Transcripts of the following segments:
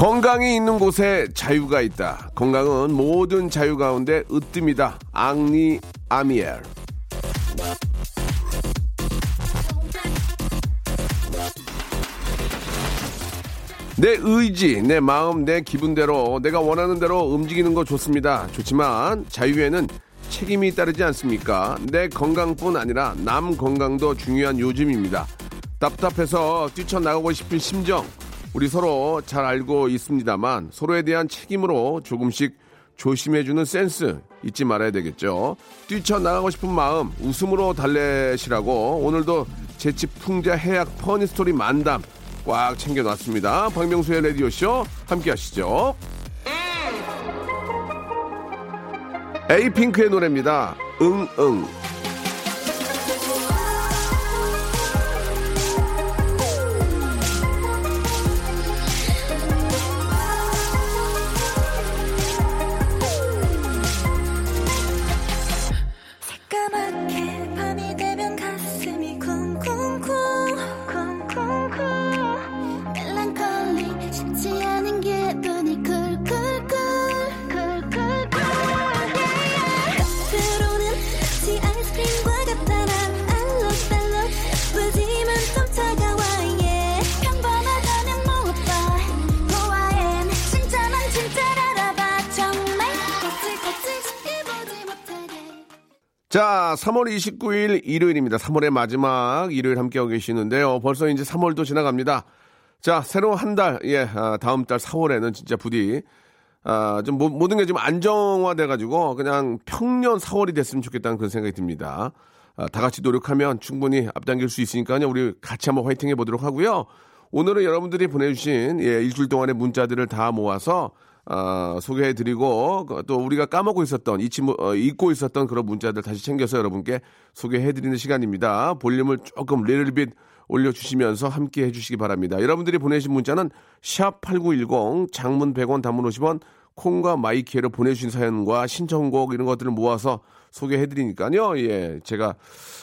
건강이 있는 곳에 자유가 있다. 건강은 모든 자유 가운데 으뜸이다. 앙리 아미엘. 내 의지, 내 마음, 내 기분대로 내가 원하는 대로 움직이는 거 좋습니다. 좋지만 자유에는 책임이 따르지 않습니까? 내 건강뿐 아니라 남 건강도 중요한 요즘입니다. 답답해서 뛰쳐나가고 싶은 심정, 우리 서로 잘 알고 있습니다만 서로에 대한 책임으로 조금씩 조심해주는 센스 잊지 말아야 되겠죠. 뛰쳐나가고 싶은 마음 웃음으로 달래시라고 오늘도 재치 풍자 해학 funny story 만담 꽉 챙겨놨습니다. 박명수의 라디오쇼 함께 하시죠. 에이핑크의 노래입니다. 응응. 자, 3월 29일 일요일입니다. 3월의 마지막 일요일 함께하고 계시는데요. 벌써 이제 3월도 지나갑니다. 자, 새로운 한 달, 예, 아, 다음 달 4월에는 진짜 부디, 아, 좀 모, 모든 게 좀 안정화돼가지고 그냥 평년 4월이 됐으면 좋겠다는 그런 생각이 듭니다. 아, 다 같이 노력하면 충분히 앞당길 수 있으니까요. 우리 같이 한번 화이팅 해보도록 하고요. 오늘은 여러분들이 보내주신 예, 일주일 동안의 문자들을 다 모아서 아, 소개해드리고 그또 우리가 까먹고 있었던 잊지 못- 어, 잊고 있었던 그런 문자들 다시 챙겨서 여러분께 소개해드리는 시간입니다. 볼륨을 조금 little bit 올려주시면서 함께 해주시기 바랍니다. 여러분들이 보내신 문자는 샵 #8910 장문 100원, 단문 50원 콩과 마이K로 보내주신 사연과 신청곡 이런 것들을 모아서 소개해드리니까요. 예, 제가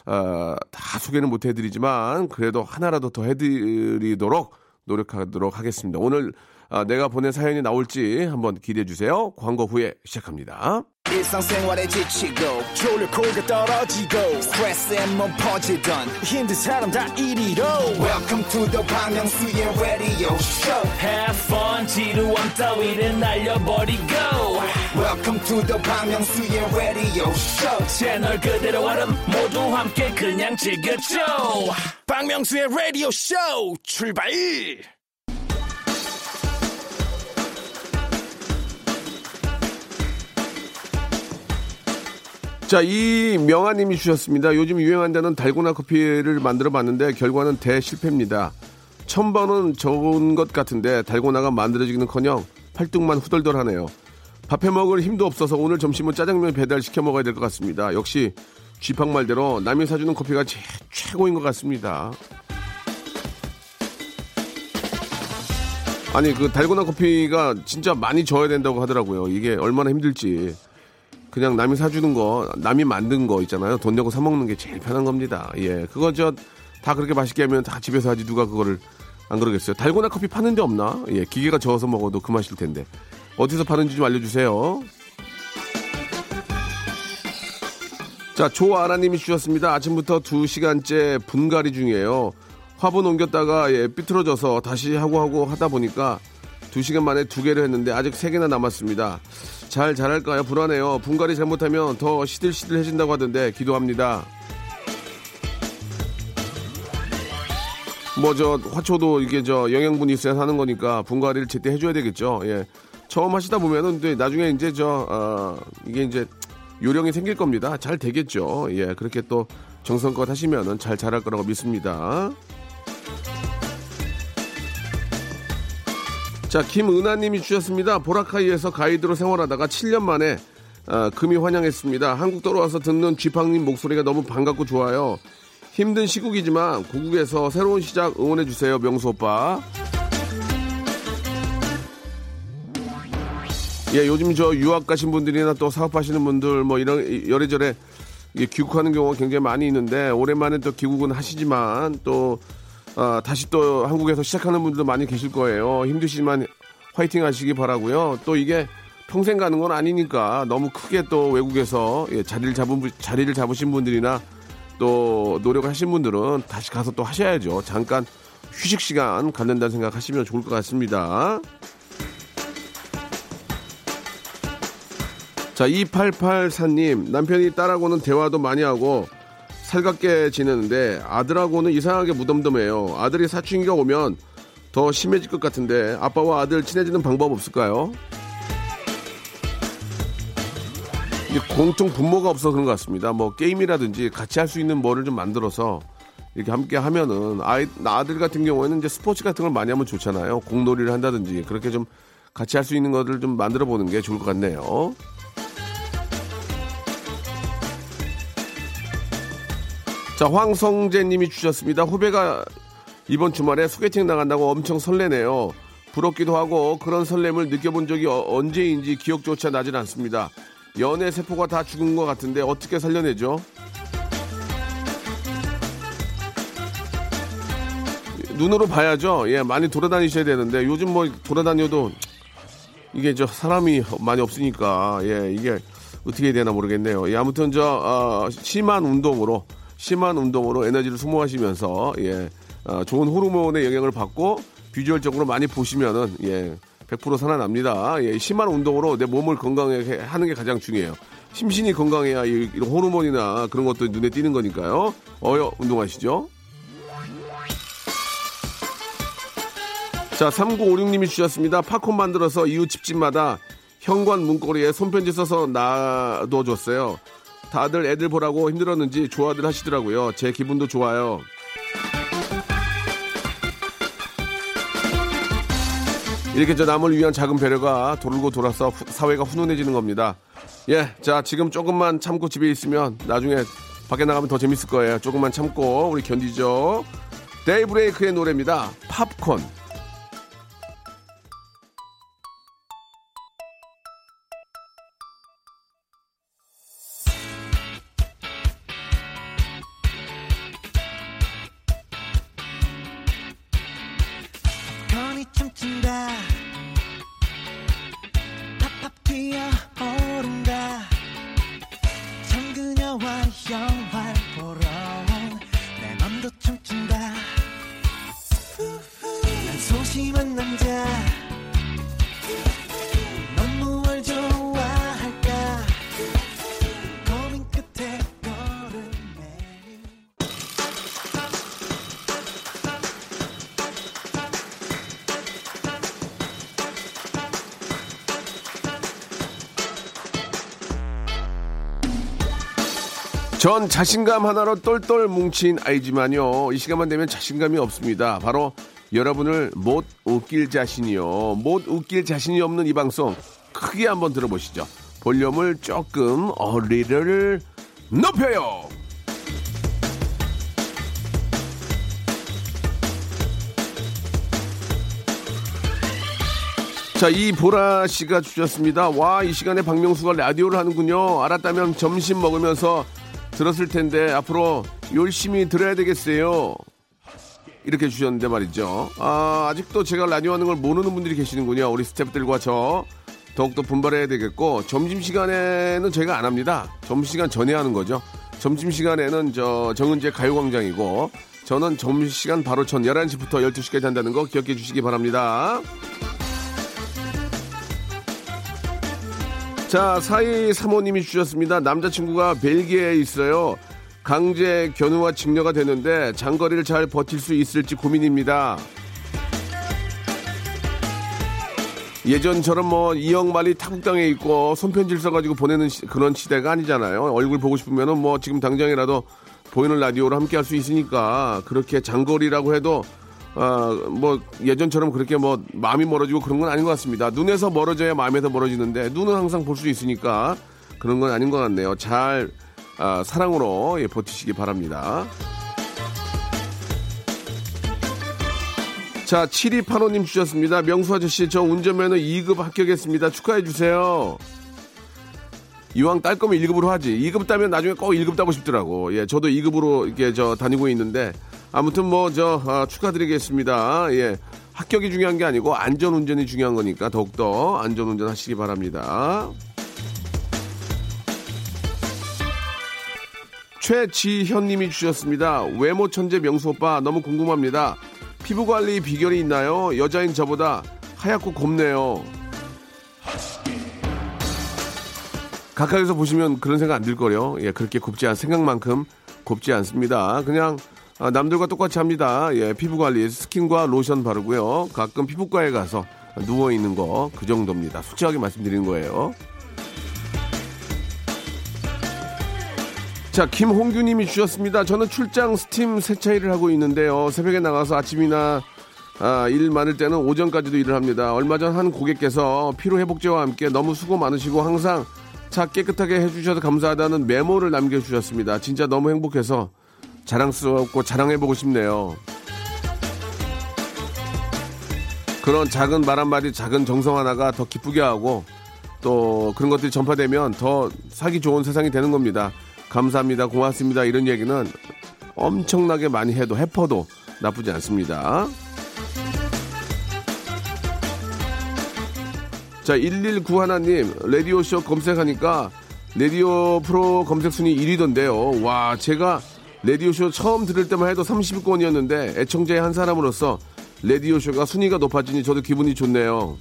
어, 다 소개는 못 해드리지만 그래도 하나라도 더 해드리도록 노력하도록 하겠습니다. 오늘 아, 내가 보낸 사연이 나올지 한번 기대해 주세요. 광고 후에 시작합니다. 지치고, 떨어지고, 퍼지던, welcome to the Bang Myung-soo's radio show. Have fun 지루함 따위를 날려버리고. Welcome to the Bang Myung-soo's radio show. 채널 그대로 얼음 모두 함께 그냥 즐겨줘. 박명수의 라디오 쇼 출발 자, 이 명아님이 주셨습니다. 요즘 유행한다는 달고나 커피를 만들어 봤는데 결과는 대실패입니다. 첨번은 적은 것 같은데 달고나가 만들어지기는 커녕 팔뚝만 후덜덜하네요. 밥해 먹을 힘도 없어서 오늘 점심은 짜장면 배달 시켜 먹어야 될 것 같습니다. 역시 쥐팍 말대로 남이 사주는 커피가 제, 최고인 것 같습니다. 아니 그 달고나 커피가 진짜 많이 져야 된다고 하더라고요. 이게 얼마나 힘들지. 그냥 남이 사주는 거, 남이 만든 거 있잖아요. 돈 내고 사 먹는 게 제일 편한 겁니다. 예, 그거 저 다 그렇게 맛있게 하면 다 집에서 하지 누가 그거를 안 그러겠어요. 달고나 커피 파는 데 없나? 예, 기계가 저어서 먹어도 그 맛일 텐데. 어디서 파는지 좀 알려주세요. 자, 조아라님이 주셨습니다. 아침부터 2시간째 분갈이 중이에요. 화분 옮겼다가 예, 삐뚤어져서 다시 하고 하고 하다 보니까 2시간 만에 두 개를 했는데 아직 세 개나 남았습니다. 잘 자랄까요? 불안해요. 분갈이 잘못하면 더 시들시들해진다고 하던데 기도합니다. 뭐 저 화초도 이게 저 영양분이 있어야 사는 거니까 분갈이를 제때 해줘야 되겠죠. 예. 처음 하시다 보면은 나중에 이제 저 어, 이게 이제 요령이 생길 겁니다. 잘 되겠죠. 예. 그렇게 또 정성껏 하시면은 잘 자랄 거라고 믿습니다. 자, 김은하님이 주셨습니다. 보라카이에서 가이드로 생활하다가 7년 만에 아, 금이 환영했습니다. 한국 돌아와서 듣는 쥐팡님 목소리가 너무 반갑고 좋아요. 힘든 시국이지만 고국에서 새로운 시작 응원해 주세요, 명수 오빠. 예, 요즘 저 유학 가신 분들이나 또 사업하시는 분들 뭐 이런 여래저래 귀국하는 경우가 굉장히 많이 있는데 오랜만에 또 귀국은 하시지만 또 아, 다시 또 한국에서 시작하는 분들도 많이 계실 거예요. 힘드시지만 화이팅 하시기 바라고요. 또 이게 평생 가는 건 아니니까 너무 크게 또 외국에서 예, 자리를 잡은 분- 자리를 잡으신 분들이나 또 노력하신 분들은 다시 가서 또 하셔야죠. 잠깐 휴식 시간 갖는다는 생각하시면 좋을 것 같습니다. 자, 2884님, 남편이 딸하고는 대화도 많이 하고 살갑게 지내는데 아들하고는 이상하게 무덤덤해요. 아들이 사춘기가 오면 더 심해질 것 같은데 아빠와 아들 친해지는 방법 없을까요? 공통 분모가 없어 그런 것 같습니다. 뭐 게임이라든지 같이 할 수 있는 뭐를 좀 만들어서 이렇게 함께 하면은 아이 아들 같은 경우에는 이제 스포츠 같은 걸 많이 하면 좋잖아요. 공놀이를 한다든지 그렇게 좀 같이 할 수 있는 것들 좀 만들어 보는 게 좋을 것 같네요. 자, 황성재 님이 주셨습니다. 후배가 이번 주말에 소개팅 나간다고 엄청 설레네요. 부럽기도 하고 그런 설렘을 느껴본 적이 어- 언제인지 기억조차 나질 않습니다. 연애 세포가 다 죽은 것 같은데 어떻게 살려내죠? 눈으로 봐야죠. 예, 많이 돌아다니셔야 되는데 요즘 뭐 돌아다녀도 이게 저 사람이 많이 없으니까 예, 이게 어떻게 되나 모르겠네요. 예, 아무튼 저 어, 심한 운동으로 심한 운동으로 에너지를 소모하시면서 예, 어, 좋은 호르몬의 영향을 받고 비주얼적으로 많이 보시면은 예, 100% 살아납니다. 예, 심한 운동으로 내 몸을 건강하게 하는 게 가장 중요해요. 심신이 건강해야 이, 이런 호르몬이나 그런 것도 눈에 띄는 거니까요. 어여 운동하시죠. 자, 3956님이 주셨습니다. 팝콘 만들어서 이웃 집집마다 현관 문고리에 손편지 써서 놔둬줬어요. 다들 애들 보라고 힘들었는지 좋아들 하시더라고요. 제 기분도 좋아요. 이렇게 저 남을 위한 작은 배려가 돌고 돌아서 후- 사회가 훈훈해지는 겁니다. 예, 자, 지금 조금만 참고 집에 있으면 나중에 밖에 나가면 더 재밌을 거예요. 조금만 참고 우리 견디죠. 데이브레이크의 노래입니다. 팝콘. 전 자신감 하나로 똘똘 뭉친 아이지만요. 이 시간만 되면 자신감이 없습니다. 바로 여러분을 못 웃길 자신이요. 못 웃길 자신이 없는 이 방송 크게 한번 들어보시죠. 볼륨을 조금 어리를 높여요. 자, 이 보라 씨가 주셨습니다. 와, 이 시간에 박명수가 라디오를 하는군요. 알았다면 점심 먹으면서 들었을 텐데 앞으로 열심히 들어야 되겠어요. 이렇게 주셨는데 말이죠. 아, 아직도 제가 라디오 하는 걸 모르는 분들이 계시는군요. 우리 스태프들과 저 더욱더 분발해야 되겠고 점심시간에는 저희가 안 합니다. 점심시간 전에 하는 거죠. 점심시간에는 저 정은재 가요광장이고 저는 점심시간 바로 전 11시부터 12시까지 한다는 거 기억해 주시기 바랍니다. 자, 사이 사모님이 주셨습니다. 남자친구가 벨기에에 있어요. 강제 견우와 직녀가 되는데 장거리를 잘 버틸 수 있을지 고민입니다. 예전처럼 뭐 이영만이 타국 땅에 있고 손편지를 써가지고 보내는 시- 그런 시대가 아니잖아요. 얼굴 보고 싶으면은 뭐 지금 당장이라도 보이는 라디오로 함께 할 수 있으니까 그렇게 장거리라고 해도 아, 뭐 예전처럼 그렇게 뭐 마음이 멀어지고 그런 건 아닌 것 같습니다. 눈에서 멀어져야 마음에서 멀어지는데 눈은 항상 볼 수 있으니까 그런 건 아닌 것 같네요. 잘 아, 사랑으로 예, 버티시기 바랍니다. 자, 7285님 주셨습니다. 명수 아저씨, 저 운전면허 2급 합격했습니다. 축하해주세요. 이왕 딸 거면 1급으로 하지. 2급 따면 나중에 꼭 1급 따고 싶더라고. 예, 저도 2급으로 이렇게 저 다니고 있는데 아무튼 뭐저 축하드리겠습니다. 예. 합격이 중요한 게 아니고 안전 운전이 중요한 거니까 더욱더 안전 운전 하시기 바랍니다. 최지현 님이 주셨습니다. 외모 천재 명수 오빠 너무 궁금합니다. 피부 관리 비결이 있나요? 여자인 저보다 하얗고 곱네요. 가까이서 보시면 그런 생각 안 들거려. 예, 그렇게 곱지 않, 생각만큼 곱지 않습니다. 그냥 아, 남들과 똑같이 합니다. 예, 피부 관리, 스킨과 로션 바르고요. 가끔 피부과에 가서 누워 있는 거 그 정도입니다. 솔직하게 말씀드리는 거예요. 자, 김홍규님이 주셨습니다. 저는 출장 스팀 세차 일을 하고 있는데요. 새벽에 나가서 아침이나 아, 일 많을 때는 오전까지도 일을 합니다. 얼마 전 한 고객께서 피로 회복제와 함께 너무 수고 많으시고 항상 차 깨끗하게 해주셔서 감사하다는 메모를 남겨주셨습니다. 진짜 너무 행복해서 자랑스럽고 자랑해보고 싶네요. 그런 작은 말 한마디, 작은 정성 하나가 더 기쁘게 하고 또 그런 것들이 전파되면 더 살기 좋은 세상이 되는 겁니다. 감사합니다. 고맙습니다. 이런 얘기는 엄청나게 많이 해도 해퍼도 나쁘지 않습니다. 자, 119 하나님, 라디오쇼 검색하니까 라디오 프로 검색 순위 1위던데요. 와, 제가 라디오쇼 처음 들을 때만 해도 30위권이었는데 애청자의 한 사람으로서 라디오쇼가 순위가 높아지니 저도 기분이 좋네요.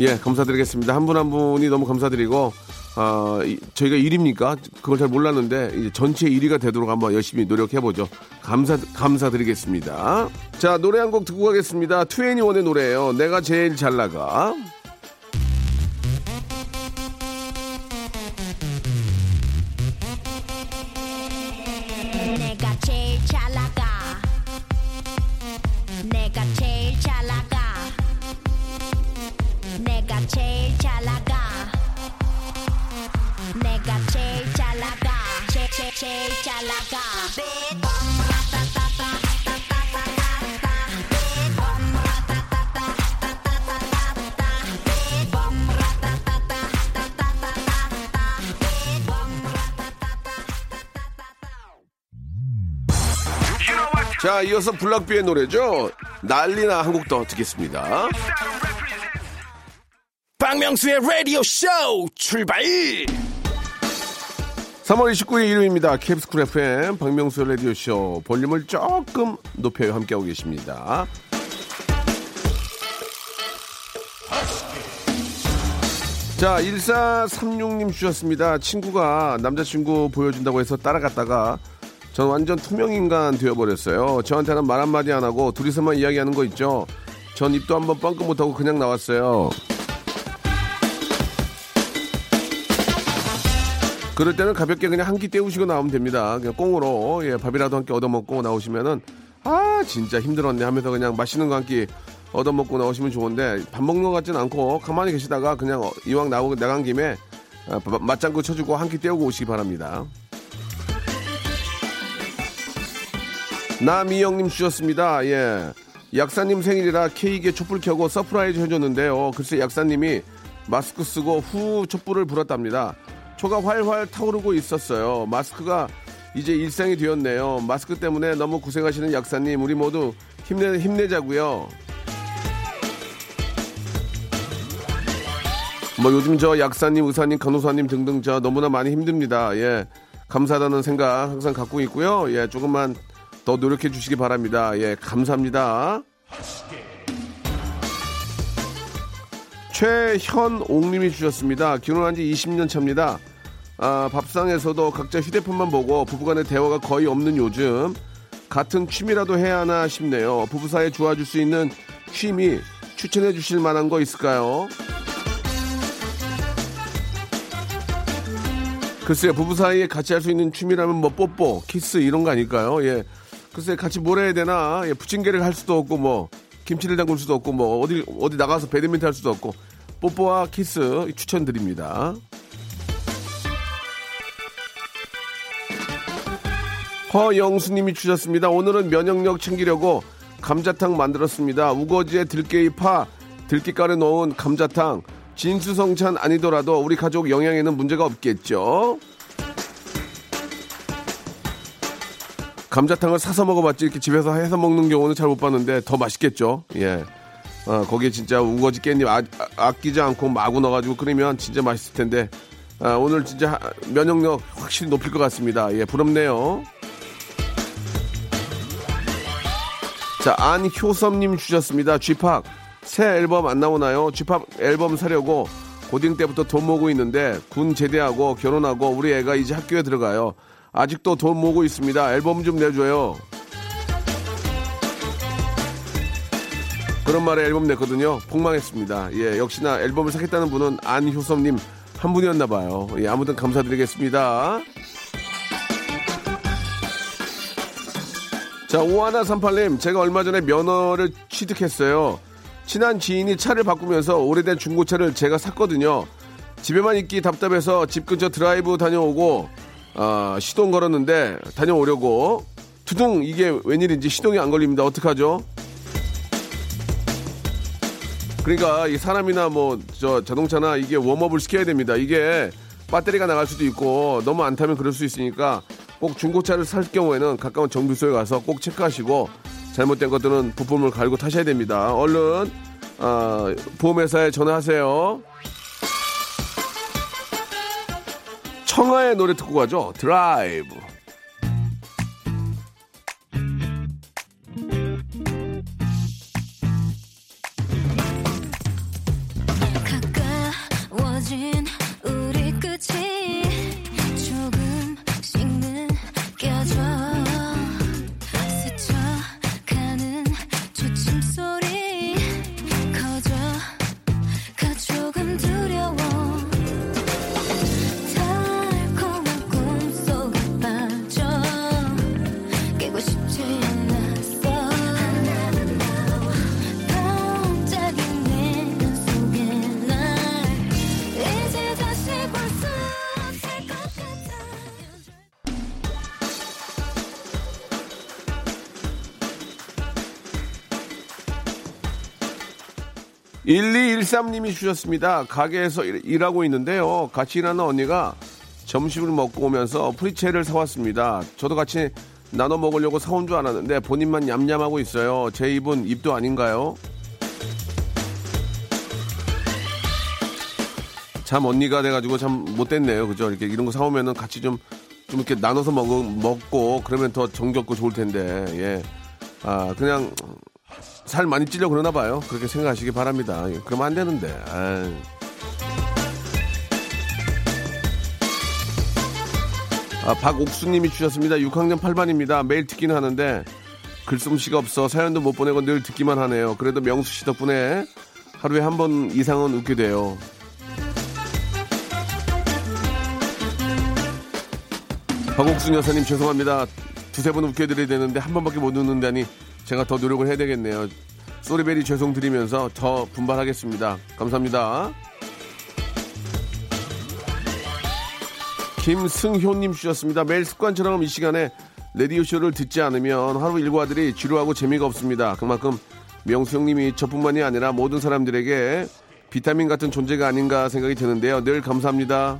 예, 감사드리겠습니다. 한분한 분이 너무 감사드리고, 아, 이- 저희가 1위입니까? 그걸 잘 몰랐는데, 이제 전체 1위가 되도록 한번 열심히 노력해보죠. 감사, 감사드리겠습니다. 자, 노래 한 곡 듣고 가겠습니다. 2NE1의 노래예요 내가 제일 잘 나가. 자, 이어서 블락비의 노래죠. 난리나 한 곡 더 듣겠습니다. 박명수의 라디오 쇼 출발 3월 29일 일요일입니다. KBS 쿨 FM 박명수 라디오 쇼 볼륨을 조금 높여요. 함께하고 계십니다. 자, 1436님 주셨습니다. 친구가 남자친구 보여준다고 해서 따라갔다가 전 완전 투명 인간 되어버렸어요. 저한테는 말 한마디 안 하고 둘이서만 이야기하는 거 있죠. 전 입도 한번 뻥끗 못하고 그냥 나왔어요. 그럴 때는 가볍게 그냥 한 끼 때우시고 나오면 됩니다. 그냥 꽁으로 예, 밥이라도 한 끼 얻어먹고 나오시면은 아 진짜 힘들었네 하면서 그냥 맛있는 거 한 끼 얻어먹고 나오시면 좋은데 밥 먹는 것 같진 않고 가만히 계시다가 그냥 어, 이왕 나오고 나간 김에 아, 바- 맞장구 쳐주고 한 끼 때우고 오시기 바랍니다. 남이영님 주셨습니다. 예. 약사님 생일이라 케이크에 촛불 켜고 surprise 해줬는데요. 글쎄 약사님이 마스크 쓰고 후 촛불을 불었답니다. 초가 활활 타오르고 있었어요. 마스크가 이제 일상이 되었네요. 마스크 때문에 너무 고생하시는 약사님, 우리 모두 힘내, 힘내자고요. 뭐 요즘 저 약사님, 의사님, 간호사님 등등 저 너무나 많이 힘듭니다. 예. 감사하다는 생각 항상 갖고 있고요. 예, 조금만 더 노력해 주시기 바랍니다. 예, 감사합니다. 최현옥님이 주셨습니다. 결혼한 지 20년 차입니다. 아, 밥상에서도 각자 휴대폰만 보고 부부간의 대화가 거의 없는 요즘 같은 취미라도 해야 하나 싶네요. 부부 사이에 좋아질 수 있는 취미 추천해 주실 만한 거 있을까요? 글쎄요, 부부 사이에 같이 할 수 있는 취미라면 뭐 뽀뽀, 키스 이런 거 아닐까요? 예. 글쎄 같이 뭘 해야 되나 예, 부침개를 할 수도 없고 뭐 김치를 담글 수도 없고 뭐 어디 어디 나가서 배드민턴 할 수도 없고 뽀뽀와 키스 추천드립니다. 허영수님이 주셨습니다. 오늘은 면역력 챙기려고 감자탕 만들었습니다. 우거지에 들깨 파, 들깨가루 넣은 감자탕. 진수성찬 아니더라도 우리 가족 영양에는 문제가 없겠죠. 감자탕을 사서 먹어봤지 이렇게 집에서 해서 먹는 경우는 잘 못 봤는데 더 맛있겠죠. 예. 어, 거기에 진짜 우거지 깻잎 아, 아, 끼지 않고 마구 넣어가지고 끓이면 진짜 맛있을 텐데 아, 오늘 진짜 하- 면역력 확실히 높일 것 같습니다. 예, 부럽네요. 자, 안효섭님 주셨습니다. 쥐팍 새 앨범 안 나오나요? 쥐팍 앨범 사려고 고딩 때부터 돈 모으고 있는데 군 제대하고 결혼하고 우리 애가 이제 학교에 들어가요. 아직도 돈 모으고 있습니다. 앨범 좀 내줘요. 그런 말에 앨범 냈거든요. 폭망했습니다. 예, 역시나 앨범을 사겠다는 분은 안효섭님 한 분이었나 봐요. 예, 아무튼 감사드리겠습니다. 자, 5138님, 제가 얼마 전에 면허를 취득했어요. 친한 지인이 차를 바꾸면서 오래된 중고차를 제가 샀거든요. 집에만 있기 답답해서 집 근처 드라이브 다녀오고, 아, 시동 걸었는데, 다녀오려고. 투둥, 이게 웬일인지 시동이 안 걸립니다. 어떡하죠? 그러니까 이 사람이나 뭐 저 자동차나 이게 웜업을 시켜야 됩니다. 이게 배터리가 나갈 수도 있고 너무 안 타면 그럴 수 있으니까 꼭 중고차를 살 경우에는 가까운 정비소에 가서 꼭 체크하시고 잘못된 것들은 부품을 갈고 타셔야 됩니다. 얼른 아, 보험회사에 전화하세요. 청하의 노래 듣고 가죠. 드라이브. 1213님이 주셨습니다. 가게에서 일- 일하고 있는데요. 같이 일하는 언니가 점심을 먹고 오면서 프리체를 사왔습니다. 저도 같이 나눠 먹으려고 사온 줄 알았는데 본인만 얌얌하고 있어요. 제 입은 입도 아닌가요? 참 언니가 돼가지고 참 못됐네요. 그죠? 이렇게 이런 거 사오면은 같이 좀, 좀 이렇게 나눠서 먹, 먹고 그러면 더 정겹고 좋을 텐데, 예. 아, 그냥 살 많이 찌려 그러나 봐요. 그렇게 생각하시기 바랍니다. 예, 그러면 안 되는데. 아, 박옥수님이 주셨습니다. 6학년 8반입니다. 매일 듣기는 하는데 글솜씨가 없어 사연도 못 보내고 늘 듣기만 하네요. 그래도 명수 씨 덕분에 하루에 한 번 이상은 웃게 돼요. 박옥순 여사님 죄송합니다. 두세 번 웃겨드려야 되는데 한 번밖에 못 웃는다니 제가 더 노력을 해야 되겠네요. 소리베리 죄송 드리면서 더 분발하겠습니다. 감사합니다. 김승효님 주셨습니다. 매일 습관처럼 이 시간에 레디오쇼를 듣지 않으면 하루 일과들이 지루하고 재미가 없습니다. 그만큼 명수 형님이 저뿐만이 아니라 모든 사람들에게 비타민 같은 존재가 아닌가 생각이 드는데요. 늘 감사합니다.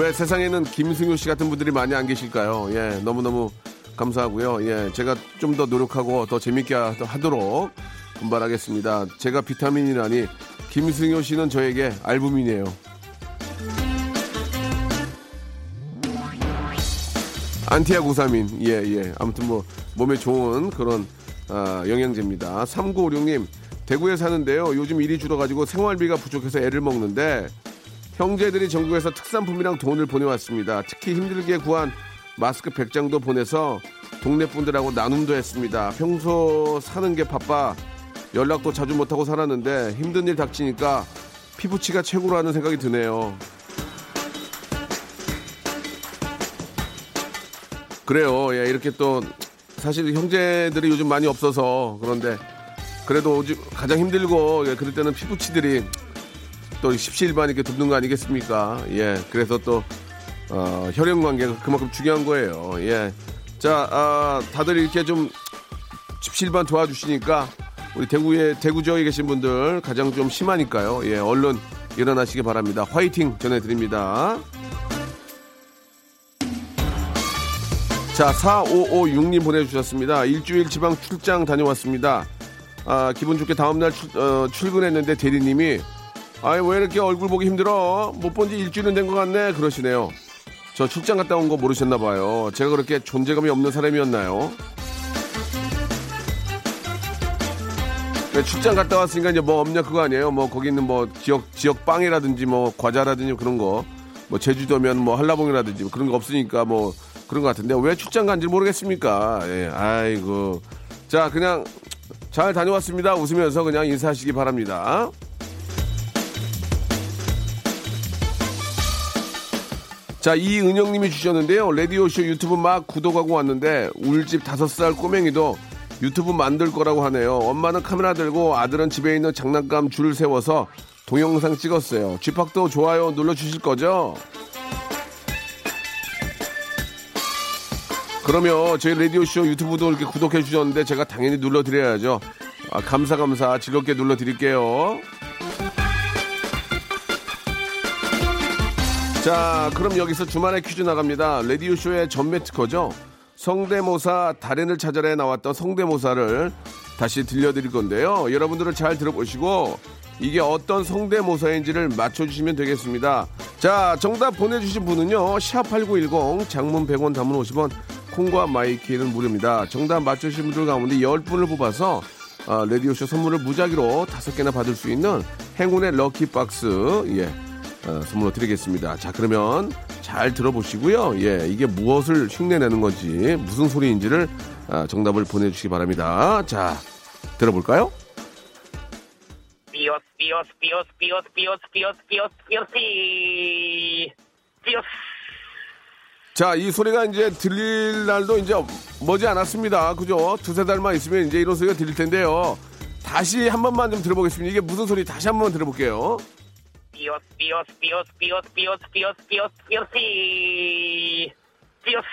왜 세상에는 김승효 씨 같은 분들이 많이 안 계실까요? 예, 너무너무 감사하고요. 예, 제가 좀 더 노력하고 더 재밌게 하- 하도록 분발하겠습니다. 제가 비타민이라니 김승효 씨는 저에게 알부민이에요. 안티아 구사민, 예, 예. 아무튼 뭐, 몸에 좋은 그런, 아, 영양제입니다. 3956님, 대구에 사는데요. 요즘 일이 줄어가지고 생활비가 부족해서 애를 먹는데, 형제들이 전국에서 특산품이랑 돈을 보내왔습니다. 특히 힘들게 구한 마스크 100장도 보내서 동네 분들하고 나눔도 했습니다. 평소 사는 게 바빠 연락도 자주 못하고 살았는데 힘든 일 닥치니까 피부치가 최고라는 생각이 드네요. 그래요. 예, 이렇게 또 사실 형제들이 요즘 많이 없어서 그런데 그래도 가장 힘들고 예, 그럴 때는 피부치들이 또 십시일반 이렇게 돕는 거 아니겠습니까? 예, 그래서 또 어, 혈연 관계가 그만큼 중요한 거예요. 예, 자, 아, 다들 이렇게 좀 십시일반 도와주시니까 우리 대구에 대구 지역에 계신 분들 가장 좀 심하니까요. 예, 얼른 일어나시기 바랍니다. 화이팅 전해드립니다. 자, 4556님 보내주셨습니다. 일주일 지방 출장 다녀왔습니다. 아, 기분 좋게 다음날 출, 어, 출근했는데 대리님이, 아이, 왜 이렇게 얼굴 보기 힘들어? 못 본 지 일주일은 된 것 같네? 그러시네요. 저 출장 갔다 온 거 모르셨나 봐요. 제가 그렇게 존재감이 없는 사람이었나요? 네, 출장 갔다 왔으니까 이제 뭐 없냐 그거 아니에요. 뭐 거기 있는 뭐 지역 지역 빵이라든지 뭐 과자라든지 그런 거, 뭐 제주도면 뭐 한라봉이라든지 뭐 그런 거 없으니까 뭐 그런 것 같은데 왜 출장 간지 모르겠습니까? 예, 아이고. 자, 그냥 잘 다녀왔습니다. 웃으면서 그냥 인사하시기 바랍니다. 자, 이은영 님이 주셨는데요. 라디오쇼 유튜브 막 구독하고 왔는데 울집 다섯 살 꼬맹이도 유튜브 만들 거라고 하네요. 엄마는 카메라 들고 아들은 집에 있는 장난감 줄을 세워서 동영상 찍었어요. 쥐팍도 좋아요 눌러주실 거죠? 그러면 저희 라디오쇼 유튜브도 이렇게 구독해 주셨는데 제가 당연히 눌러드려야죠. 아, 감사 감사 즐겁게 눌러드릴게요. 자, 그럼 여기서 주말에 퀴즈 나갑니다. 라디오쇼의 전매 특허죠. 성대모사 달인을 찾아내 나왔던 성대모사를 다시 들려드릴 건데요. 여러분들은 잘 들어보시고 이게 어떤 성대모사인지를 맞춰주시면 되겠습니다. 자, 정답 보내주신 분은요. 샵8910 장문 100원 단문 50원 콩과 마이K는 무료입니다. 정답 맞추신 분들 가운데 10분을 뽑아서 아, 라디오쇼 선물을 무작위로 5개나 받을 수 있는 행운의 lucky box 예, 어, 선물로 드리겠습니다. 자, 그러면 잘 들어보시고요. 예, 이게 무엇을 흉내내는 건지, 무슨 소리인지를 아, 정답을 보내주시기 바랍니다. 자, 들어볼까요? 자, 이 소리가 이제 들릴 날도 이제 머지 않았습니다. 그죠? 두세 달만 있으면 이제 이런 소리가 들릴 텐데요. 다시 한 번만 좀 들어보겠습니다. 이게 무슨 소리 다시 한 번 들어볼게요. Dios, Dios, Dios, Dios, Dios, Dios, Dios, Dios, Dios.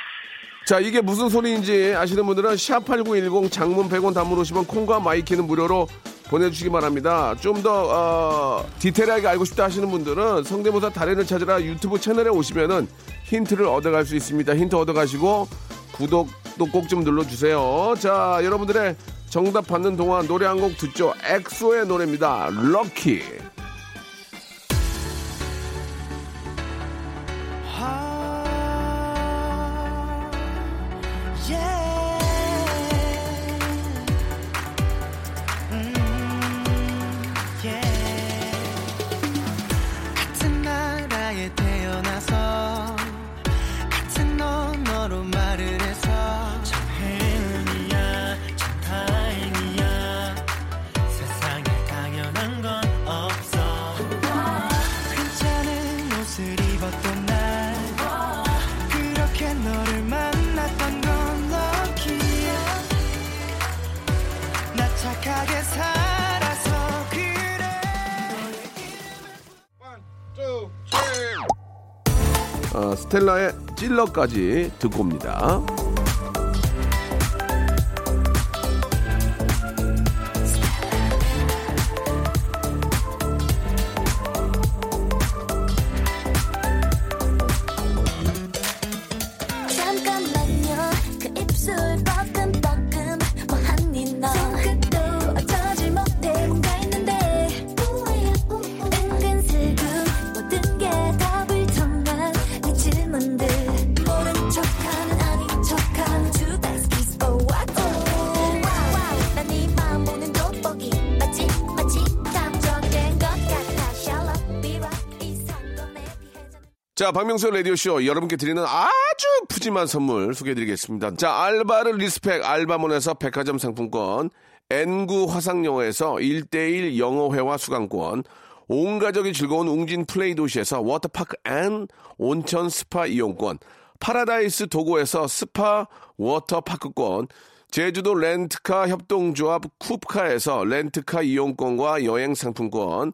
자, 이게 무슨 소리인지 아시는 분들은 샵8910 장문 100원 담으로 오시면 콩과 my K는 무료로 보내주시기 바랍니다. 좀 더, 어, 디테일하게 알고 싶다 하시는 분들은 성대모사 달인을 찾으라 유튜브 채널에 오시면은 힌트를 얻어갈 수 있습니다. 힌트 얻어가시고 구독도 꼭 좀 눌러주세요. 자, 여러분들의 정답 받는 동안 노래 한 곡 듣죠. 엑소의 노래입니다. 럭키. 찔러까지 듣고 옵니다. 자 자, 박명수 라디오쇼 여러분께 드리는 아주 푸짐한 선물 소개해드리겠습니다. 자, 알바를 respect 알바몬에서 백화점 상품권, 엔구 화상영어에서 1대1 영어회화 수강권, 온 가족이 즐거운 웅진 플레이 도시에서 워터파크 and 온천 스파 이용권, 파라다이스 도고에서 스파 워터파크권, 제주도 렌트카 협동조합 쿱카에서 렌트카 이용권과 여행 상품권,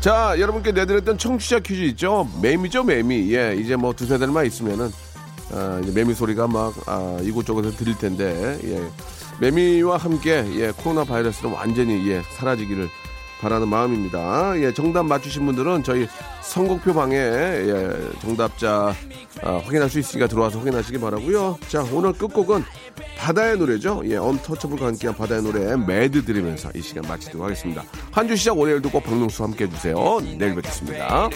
자, 여러분께 내드렸던 청취자 퀴즈 있죠? 매미죠, 매미. 예, 이제 뭐 두세 달만 있으면은, 아, 이제 매미 소리가 막, 아, 이곳저곳에서 들릴 텐데, 예. 매미와 함께, 예, 코로나 바이러스는 완전히, 예, 사라지기를 바라는 마음입니다. 예, 정답 맞추신 분들은 저희 선곡표 방에, 예, 정답자, 아, 확인할 수 있으니까 들어와서 확인하시기 바라고요 자, 오늘 끝곡은 바다의 노래죠. 예, 언터처블과 함께한 바다의 노래 매드 들으면서 이 시간 마치도록 하겠습니다. 한 주 시작 월요일도 꼭 박명수 함께 해 주세요. 내일 뵙겠습니다.